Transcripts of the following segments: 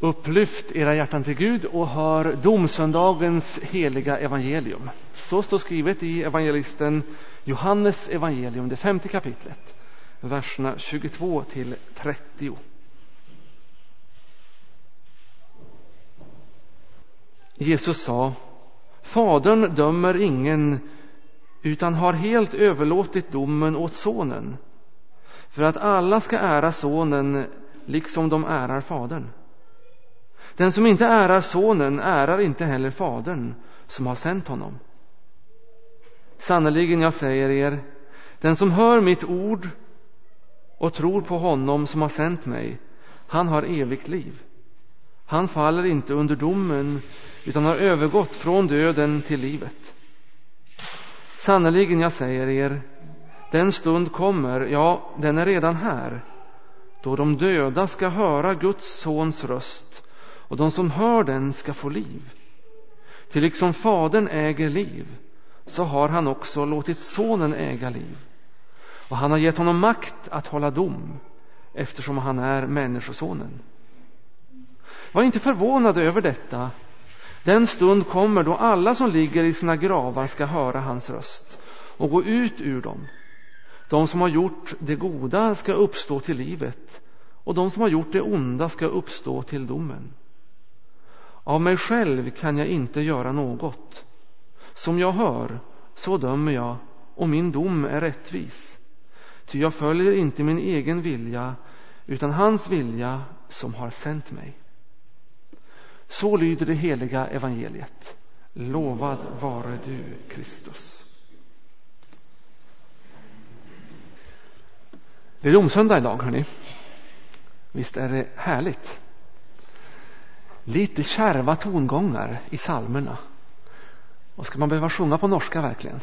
Upplyft era hjärtan till Gud och hör domsöndagens heliga evangelium. Så står skrivet i evangelisten Johannes evangelium, det femte kapitlet, verserna 22 till 30. Jesus sa, Fadern dömer ingen utan har helt överlåtit domen åt Sonen för att alla ska ära Sonen liksom de ärar Fadern. Den som inte ärar Sonen ärar inte heller Fadern som har sänt honom. Sannerligen, jag säger er, den som hör mitt ord och tror på honom som har sänt mig, han har evigt liv. Han faller inte under domen utan har övergått från döden till livet. Sannerligen, jag säger er, den stund kommer, ja, den är redan här, då de döda ska höra Guds sons röst och de som hör den ska få liv. Till liksom Fadern äger liv, så har han också låtit Sonen äga liv. Och han har gett honom makt att hålla dom, eftersom han är Människosonen. Var inte förvånade över detta. Den stund kommer då alla som ligger i sina gravar ska höra hans röst och gå ut ur dem. De som har gjort det goda ska uppstå till livet och de som har gjort det onda ska uppstå till domen. Av mig själv kan jag inte göra något. Som jag hör, så dömer jag, och min dom är rättvis. Ty jag följer inte min egen vilja, utan hans vilja som har sänt mig. Så lyder det heliga evangeliet. Lovad vare du, Kristus. Det är domsöndag idag, hörni. Visst är det härligt? Lite kärva tongångar i salmerna. Och ska man behöva sjunga på norska verkligen?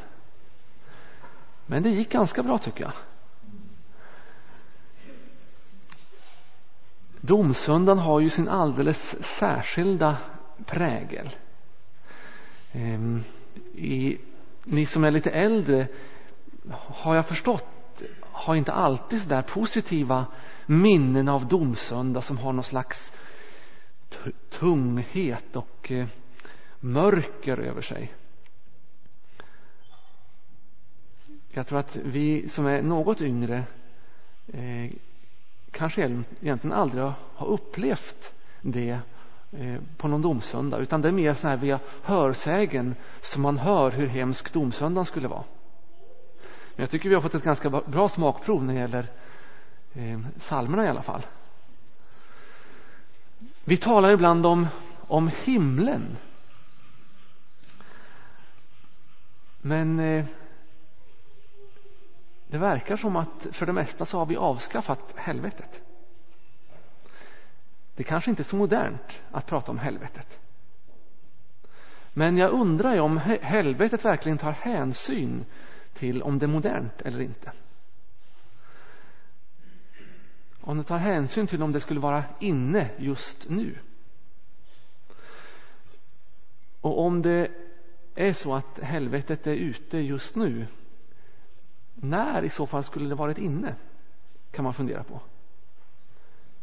Men det gick ganska bra tycker jag. Domsöndagen har ju sin alldeles särskilda prägel. Ehm, I, ni som är lite äldre har jag förstått har inte alltid så där positiva minnen av domsöndag som har någon slags tunghet och eh, mörker över sig. Jag tror att vi som är något yngre eh, kanske egentligen aldrig har upplevt det eh, på någon domsöndag utan det är mer så här via hörsägen som man hör hur hemsk domsöndagen skulle vara. Men jag tycker vi har fått ett ganska bra smakprov när det gäller eh, salmerna i alla fall. Vi talar ibland om, om himlen. Men eh, det verkar som att för det mesta så har vi avskaffat helvetet. Det kanske inte är så modernt att prata om helvetet. Men jag undrar ju om helvetet verkligen tar hänsyn till om det är modernt eller inte. Om det tar hänsyn till om det skulle vara inne just nu. Och om det är så att helvetet är ute just nu, när i så fall skulle det varit inne? Kan man fundera på.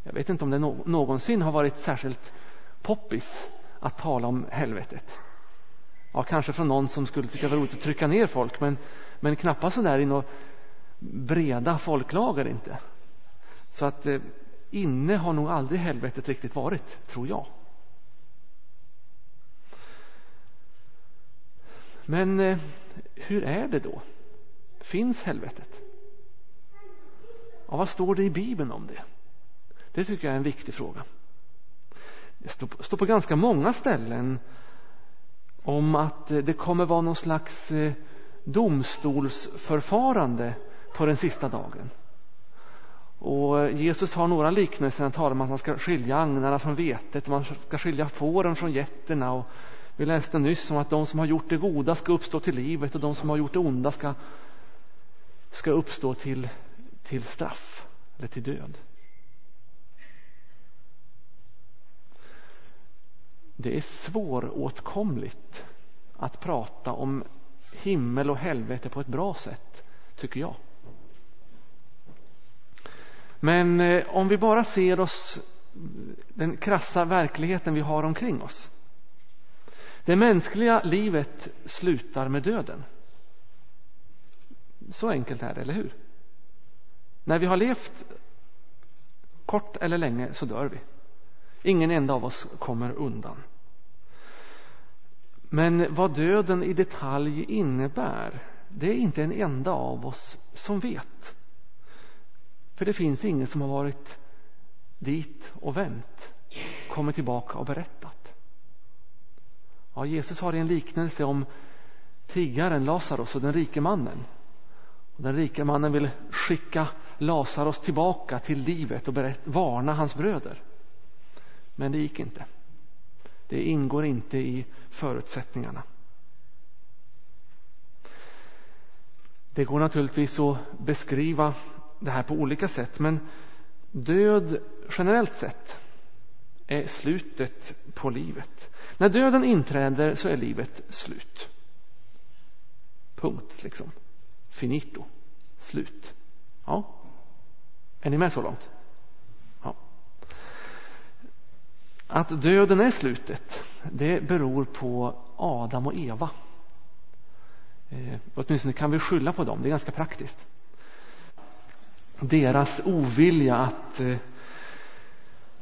Jag vet inte om det någonsin har varit särskilt poppis att tala om helvetet. Ja, kanske från någon som skulle tycka det var roligt att trycka ner folk, men, men knappast sådär i några breda folklager inte. Så att eh, inne har nog aldrig helvetet riktigt varit, tror jag. Men eh, hur är det då? Finns helvetet? Ja, vad står det i Bibeln om det? Det tycker jag är en viktig fråga. Det står, på ganska många ställen om att eh, det kommer vara någon slags eh, domstolsförfarande på den sista dagen. Och Jesus har några liknelser. Han talar om att man ska skilja agnarna från vetet, man ska skilja fåren från getterna. Och vi läste nyss om att de som har gjort det goda ska uppstå till livet och de som har gjort det onda ska, ska uppstå till, till straff eller till död. Det är svåråtkomligt att prata om himmel och helvete på ett bra sätt, tycker jag. Men eh, om vi bara ser oss den krassa verkligheten vi har omkring oss. Det mänskliga livet slutar med döden. Så enkelt är det, eller hur? När vi har levt kort eller länge så dör vi. Ingen enda av oss kommer undan. Men vad döden i detalj innebär, det är inte en enda av oss som vet. För det finns ingen som har varit dit och vänt, kommit tillbaka och berättat. Ja, Jesus har en liknelse om tiggaren Lazarus och den rike mannen. Och den rike mannen vill skicka Lazarus tillbaka till livet och berätt, varna hans bröder. Men det gick inte. Det ingår inte i förutsättningarna. Det går naturligtvis att beskriva det här på olika sätt men död generellt sett är slutet på livet. När döden inträder så är livet slut. Punkt, liksom. Finito. Slut. Ja. Är ni med så långt? Ja. Att döden är slutet, det beror på Adam och Eva. Eh, åtminstone kan vi skylla på dem, det är ganska praktiskt. Deras ovilja att eh,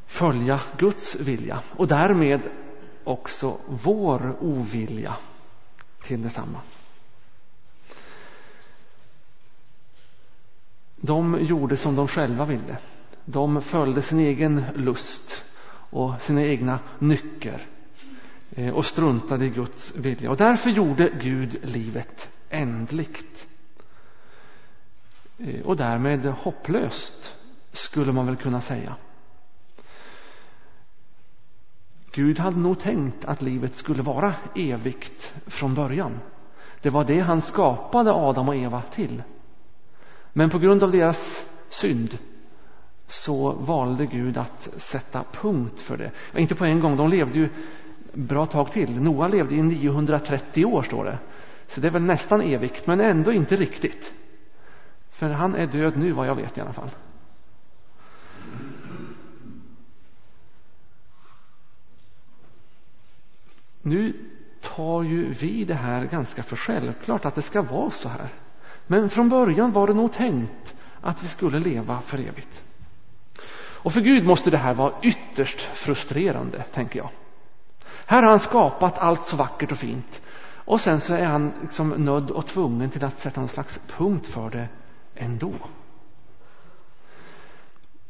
följa Guds vilja och därmed också vår ovilja till detsamma. De gjorde som de själva ville. De följde sin egen lust och sina egna nycker eh, och struntade i Guds vilja. Och därför gjorde Gud livet ändligt. Eh, och därmed hopplöst, skulle man väl kunna säga. Gud hade nog tänkt att livet skulle vara evigt från början. Det var det han skapade Adam och Eva till. Men på grund av deras synd så valde Gud att sätta punkt för det. Inte på en gång, de levde ju bra tag till. Noa levde i 930 år står det. Så det är väl nästan evigt, men ändå inte riktigt. För han är död nu vad jag vet i alla fall. Nu tar ju vi det här ganska för självklart att det ska vara så här. Men från början var det nog tänkt att vi skulle leva för evigt. Och för Gud måste det här vara ytterst frustrerande, tänker jag. Här har han skapat allt så vackert och fint och sen så är han liksom nödd och tvungen till att sätta någon slags punkt för det ändå.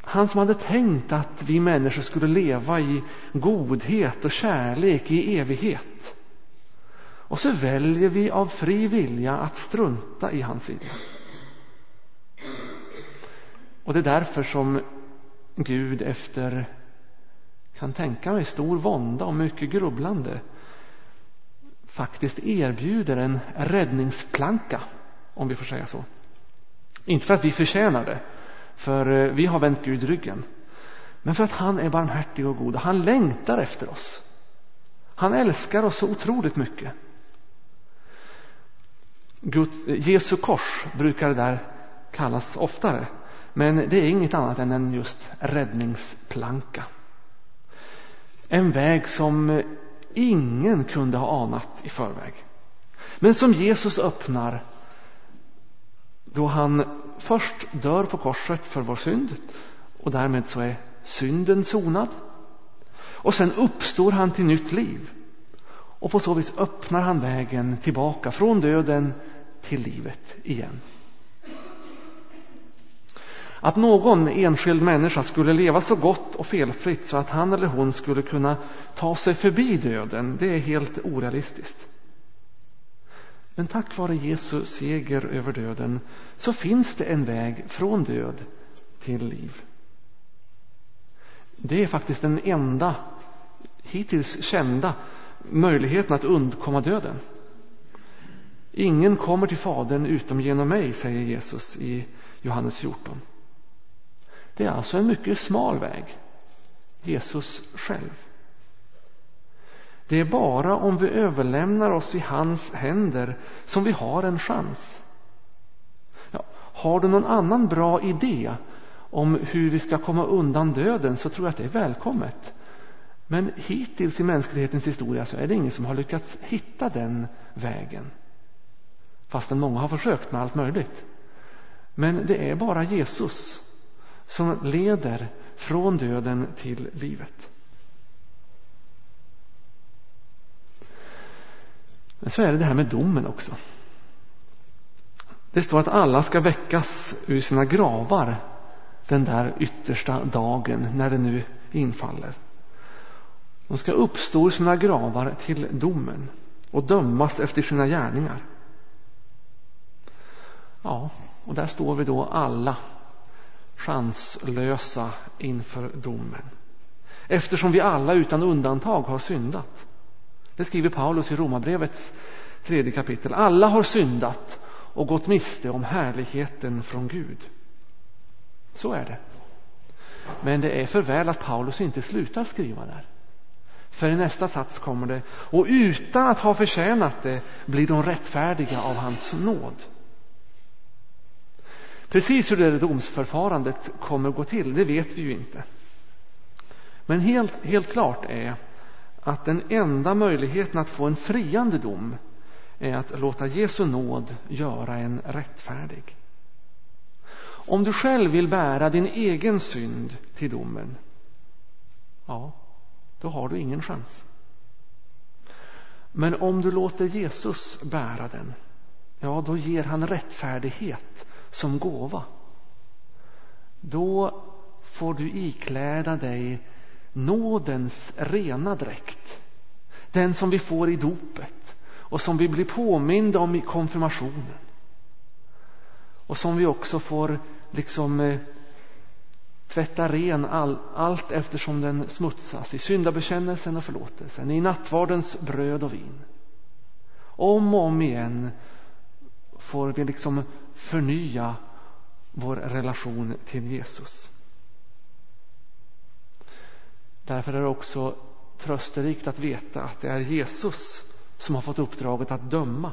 Han som hade tänkt att vi människor skulle leva i godhet och kärlek i evighet. Och så väljer vi av fri vilja att strunta i hans vilja. Och det är därför som Gud efter, kan tänka mig, stor vånda och mycket grubblande faktiskt erbjuder en räddningsplanka, om vi får säga så. Inte för att vi förtjänar det, för eh, vi har vänt Gud ryggen. Men för att han är barmhärtig och god och han längtar efter oss. Han älskar oss så otroligt mycket. Gud, eh, Jesu kors brukar det där kallas oftare. Men det är inget annat än en just räddningsplanka. En väg som eh, ingen kunde ha anat i förväg. Men som Jesus öppnar då han först dör på korset för vår synd och därmed så är synden sonad. Och sen uppstår han till nytt liv. Och på så vis öppnar han vägen tillbaka från döden till livet igen. Att någon enskild människa skulle leva så gott och felfritt så att han eller hon skulle kunna ta sig förbi döden, det är helt orealistiskt. Men tack vare Jesu seger över döden så finns det en väg från död till liv. Det är faktiskt den enda hittills kända möjligheten att undkomma döden. Ingen kommer till Fadern utom genom mig, säger Jesus i Johannes 14. Det är alltså en mycket smal väg. Jesus själv. Det är bara om vi överlämnar oss i hans händer som vi har en chans. Ja, har du någon annan bra idé om hur vi ska komma undan döden så tror jag att det är välkommet. Men hittills i mänsklighetens historia så är det ingen som har lyckats hitta den vägen. Fastän många har försökt med allt möjligt. Men det är bara Jesus som leder från döden till livet. Men så är det det här med domen också. Det står att alla ska väckas ur sina gravar den där yttersta dagen när det nu infaller. De ska uppstå ur sina gravar till domen och dömas efter sina gärningar. Ja, och där står vi då alla chanslösa inför domen. Eftersom vi alla utan undantag har syndat. Det skriver Paulus i Romarbrevets tredje kapitel. Alla har syndat och gått miste om härligheten från Gud. Så är det. Men det är för väl att Paulus inte slutar skriva där. För i nästa sats kommer det, och utan att ha förtjänat det blir de rättfärdiga av hans nåd. Precis hur det domsförfarandet kommer att gå till, det vet vi ju inte. Men helt, helt klart är att den enda möjligheten att få en friande dom är att låta Jesu nåd göra en rättfärdig. Om du själv vill bära din egen synd till domen, ja, då har du ingen chans. Men om du låter Jesus bära den, ja, då ger han rättfärdighet som gåva. Då får du ikläda dig nådens rena dräkt. Den som vi får i dopet och som vi blir påminda om i konfirmationen. Och som vi också får liksom eh, tvätta ren all, allt eftersom den smutsas i syndabekännelsen och förlåtelsen, i nattvardens bröd och vin. Om och om igen får vi liksom förnya vår relation till Jesus. Därför är det också trösterikt att veta att det är Jesus som har fått uppdraget att döma,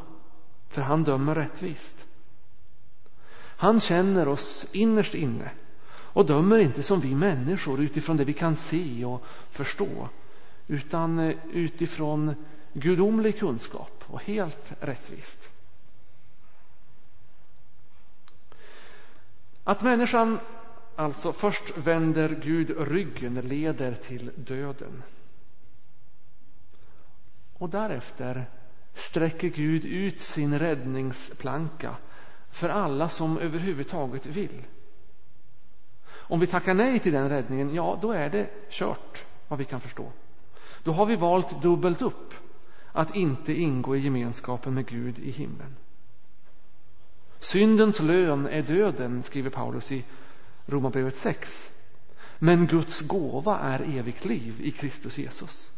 för han dömer rättvist. Han känner oss innerst inne och dömer inte som vi människor utifrån det vi kan se och förstå utan eh, utifrån gudomlig kunskap och helt rättvist. Att människan alltså först vänder Gud ryggen leder till döden. Och därefter sträcker Gud ut sin räddningsplanka för alla som överhuvudtaget vill. Om vi tackar nej till den räddningen, ja, då är det kört, vad vi kan förstå. Då har vi valt dubbelt upp att inte ingå i gemenskapen med Gud i himlen. Syndens lön är döden, skriver Paulus i Romarbrevet 6. Men Guds gåva är evigt liv i Kristus Jesus.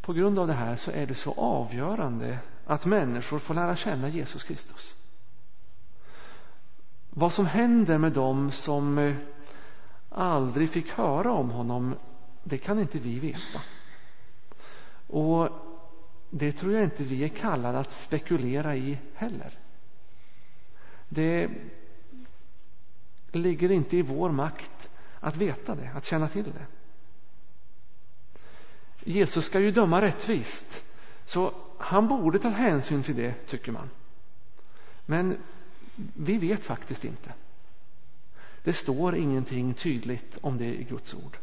På grund av det här så är det så avgörande att människor får lära känna Jesus Kristus. Vad som händer med dem som eh, aldrig fick höra om honom, det kan inte vi veta. Och det tror jag inte vi är kallade att spekulera i heller. Det ligger inte i vår makt att veta det, att känna till det. Jesus ska ju döma rättvist, så han borde ta hänsyn till det, tycker man. Men vi vet faktiskt inte. Det står ingenting tydligt om det i Guds ord.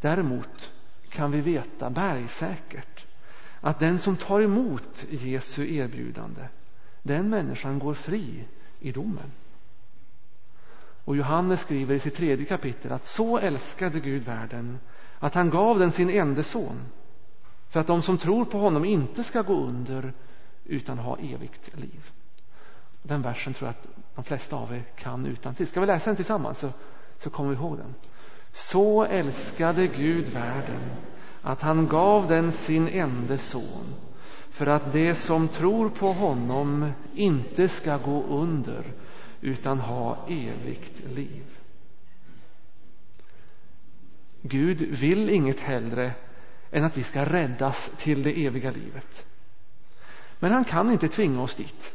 Däremot kan vi veta bergsäkert att den som tar emot Jesu erbjudande, den människan går fri i domen. Och Johannes skriver i sitt tredje kapitel att så älskade Gud världen att han gav den sin enda son för att de som tror på honom inte ska gå under utan ha evigt liv. Den versen tror jag att de flesta av er kan utan till. Ska vi läsa den tillsammans så, så kommer vi ihåg den. Så älskade Gud världen att han gav den sin enda son för att de som tror på honom inte ska gå under utan ha evigt liv. Gud vill inget hellre än att vi ska räddas till det eviga livet. Men han kan inte tvinga oss dit.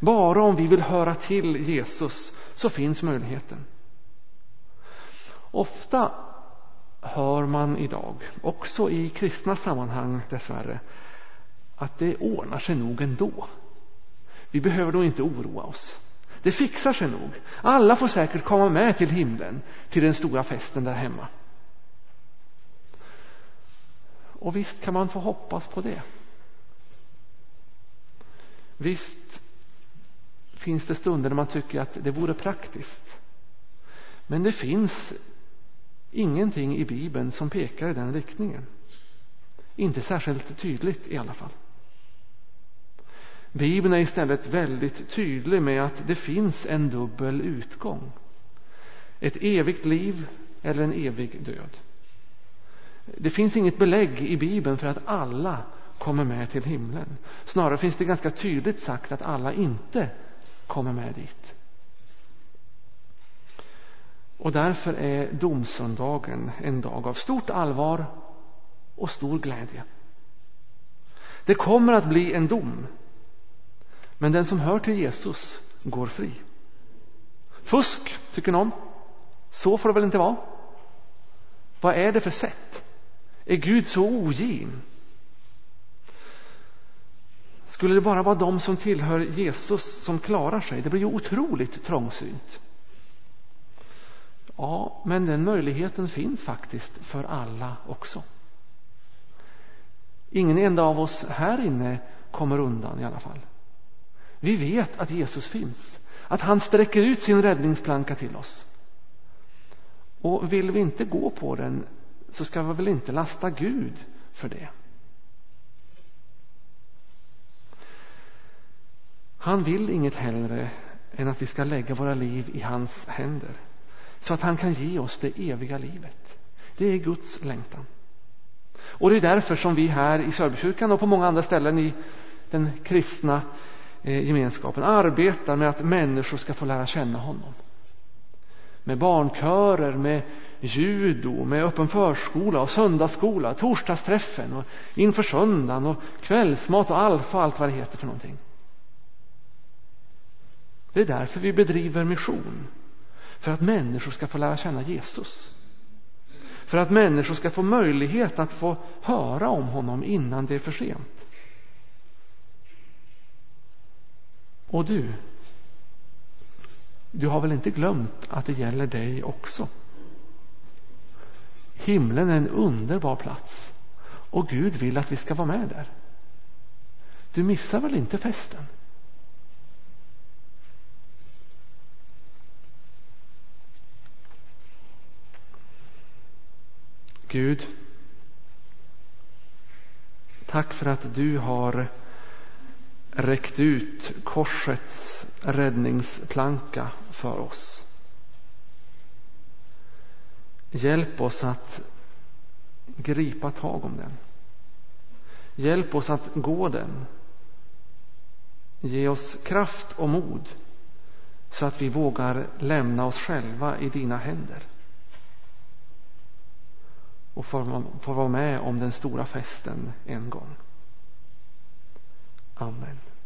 Bara om vi vill höra till Jesus så finns möjligheten. Ofta hör man idag, också i kristna sammanhang dessvärre, att det ordnar sig nog ändå. Vi behöver då inte oroa oss. Det fixar sig nog. Alla får säkert komma med till himlen, till den stora festen där hemma. Och visst kan man få hoppas på det. Visst finns det stunder när man tycker att det vore praktiskt. Men det finns ingenting i Bibeln som pekar i den riktningen. Inte särskilt tydligt i alla fall. Bibeln är istället väldigt tydlig med att det finns en dubbel utgång. Ett evigt liv eller en evig död. Det finns inget belägg i Bibeln för att alla kommer med till himlen. Snarare finns det ganska tydligt sagt att alla inte kommer med dit. Och därför är domsöndagen en dag av stort allvar och stor glädje. Det kommer att bli en dom, men den som hör till Jesus går fri. Fusk, tycker någon. Så får det väl inte vara? Vad är det för sätt? Är Gud så ogin? Skulle det bara vara de som tillhör Jesus som klarar sig? Det blir ju otroligt trångsynt. Ja, men den möjligheten finns faktiskt för alla också. Ingen enda av oss här inne kommer undan i alla fall. Vi vet att Jesus finns, att han sträcker ut sin räddningsplanka till oss. Och vill vi inte gå på den så ska vi väl inte lasta Gud för det. Han vill inget hellre än att vi ska lägga våra liv i hans händer så att han kan ge oss det eviga livet. Det är Guds längtan. Och det är därför som vi här i Sörbykyrkan och på många andra ställen i den kristna Eh, gemenskapen arbetar med att människor ska få lära känna honom. Med barnkörer, med judo, med öppen förskola och söndagsskola, torsdagsträffen och inför söndagen och kvällsmat och alfa och allt vad det heter för någonting. Det är därför vi bedriver mission. För att människor ska få lära känna Jesus. För att människor ska få möjlighet att få höra om honom innan det är för sent. Och du, du har väl inte glömt att det gäller dig också? Himlen är en underbar plats och Gud vill att vi ska vara med där. Du missar väl inte festen? Gud, tack för att du har räckt ut korsets räddningsplanka för oss. Hjälp oss att gripa tag om den. Hjälp oss att gå den. Ge oss kraft och mod så att vi vågar lämna oss själva i dina händer och får, vara med om den stora festen en gång. Amen.